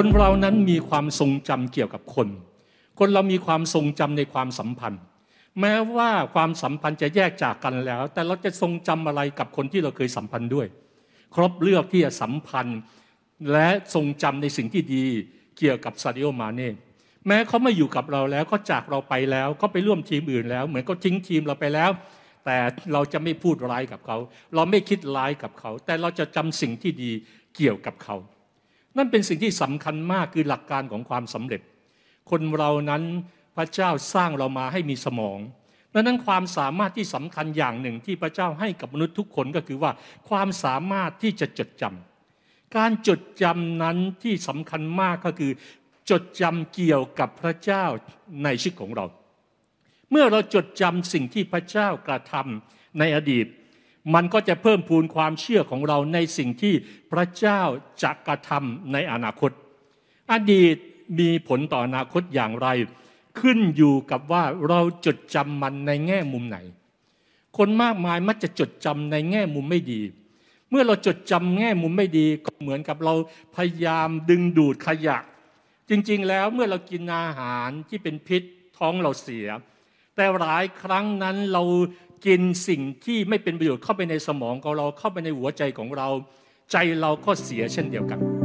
คนเรานั้นมีความทรงจำเกี่ยวกับคน คนเรามีความทรงจำในความสัมพันธ์ แม้ว่าความสัมพันธ์จะแยกจากกันแล้ว แต่เราจะทรงจำอะไรกับคนที่เราเคยสัมพันธ์ด้วย ครบเลือกที่จะสัมพันธ์ และทรงจำในสิ่งที่ดีเกี่ยวกับซาดิโอมาเน่แม้เขาไม่อยู่กับเราแล้วเขาจากเราไปแล้วเขาไปร่วมทีมอื่นแล้ว เหมือนเขาทิ้งทีมเราไปแล้ว แต่เราจะไม่พูดร้ายกับเขา เราไม่คิดร้ายกับเขา แต่เราจะจำสิ่งที่ดีเกี่ยวกับเขา นั่นเป็นสิ่งที่สำคัญมากคือหลักการของความสำเร็จ คนเรานั้นพระเจ้าสร้างเรามาให้มีสมองดังนั้นความสามารถที่สำคัญอย่างหนึ่งที่พระเจ้าให้กับมนุษย์ทุกคนก็คือว่า ความสามารถที่จะจดจำการจดจำนั้นที่สำคัญมากก็คือ จดจำเกี่ยวกับพระเจ้าในชีวิตของเรา เมื่อเราจดจำสิ่งที่พระเจ้ากระทำในอดีต มันก็จะเพิ่มพูนความเชื่อของเราในสิ่งที่พระเจ้าจะกระทำในอนาคต อดีตมีผลต่ออนาคตอย่างไร ขึ้นอยู่กับว่าเราจดจำมันในแง่มุมไหน คนมากมายมักจะจดจำในแง่มุมไม่ดี เมื่อเราจดจำแง่มุมไม่ดีก็เหมือนกับเราพยายามดึงดูดขยะ จริงๆ แล้วเมื่อเรากินอาหารที่เป็นพิษท้องเราเสีย แต่หลายครั้งนั้นเรากินสิ่งที่ไม่เป็นประโยชน์เข้าไปในสมองของเราเข้าไปในหัวใจของเรา ใจเราก็เสียเช่นเดียวกัน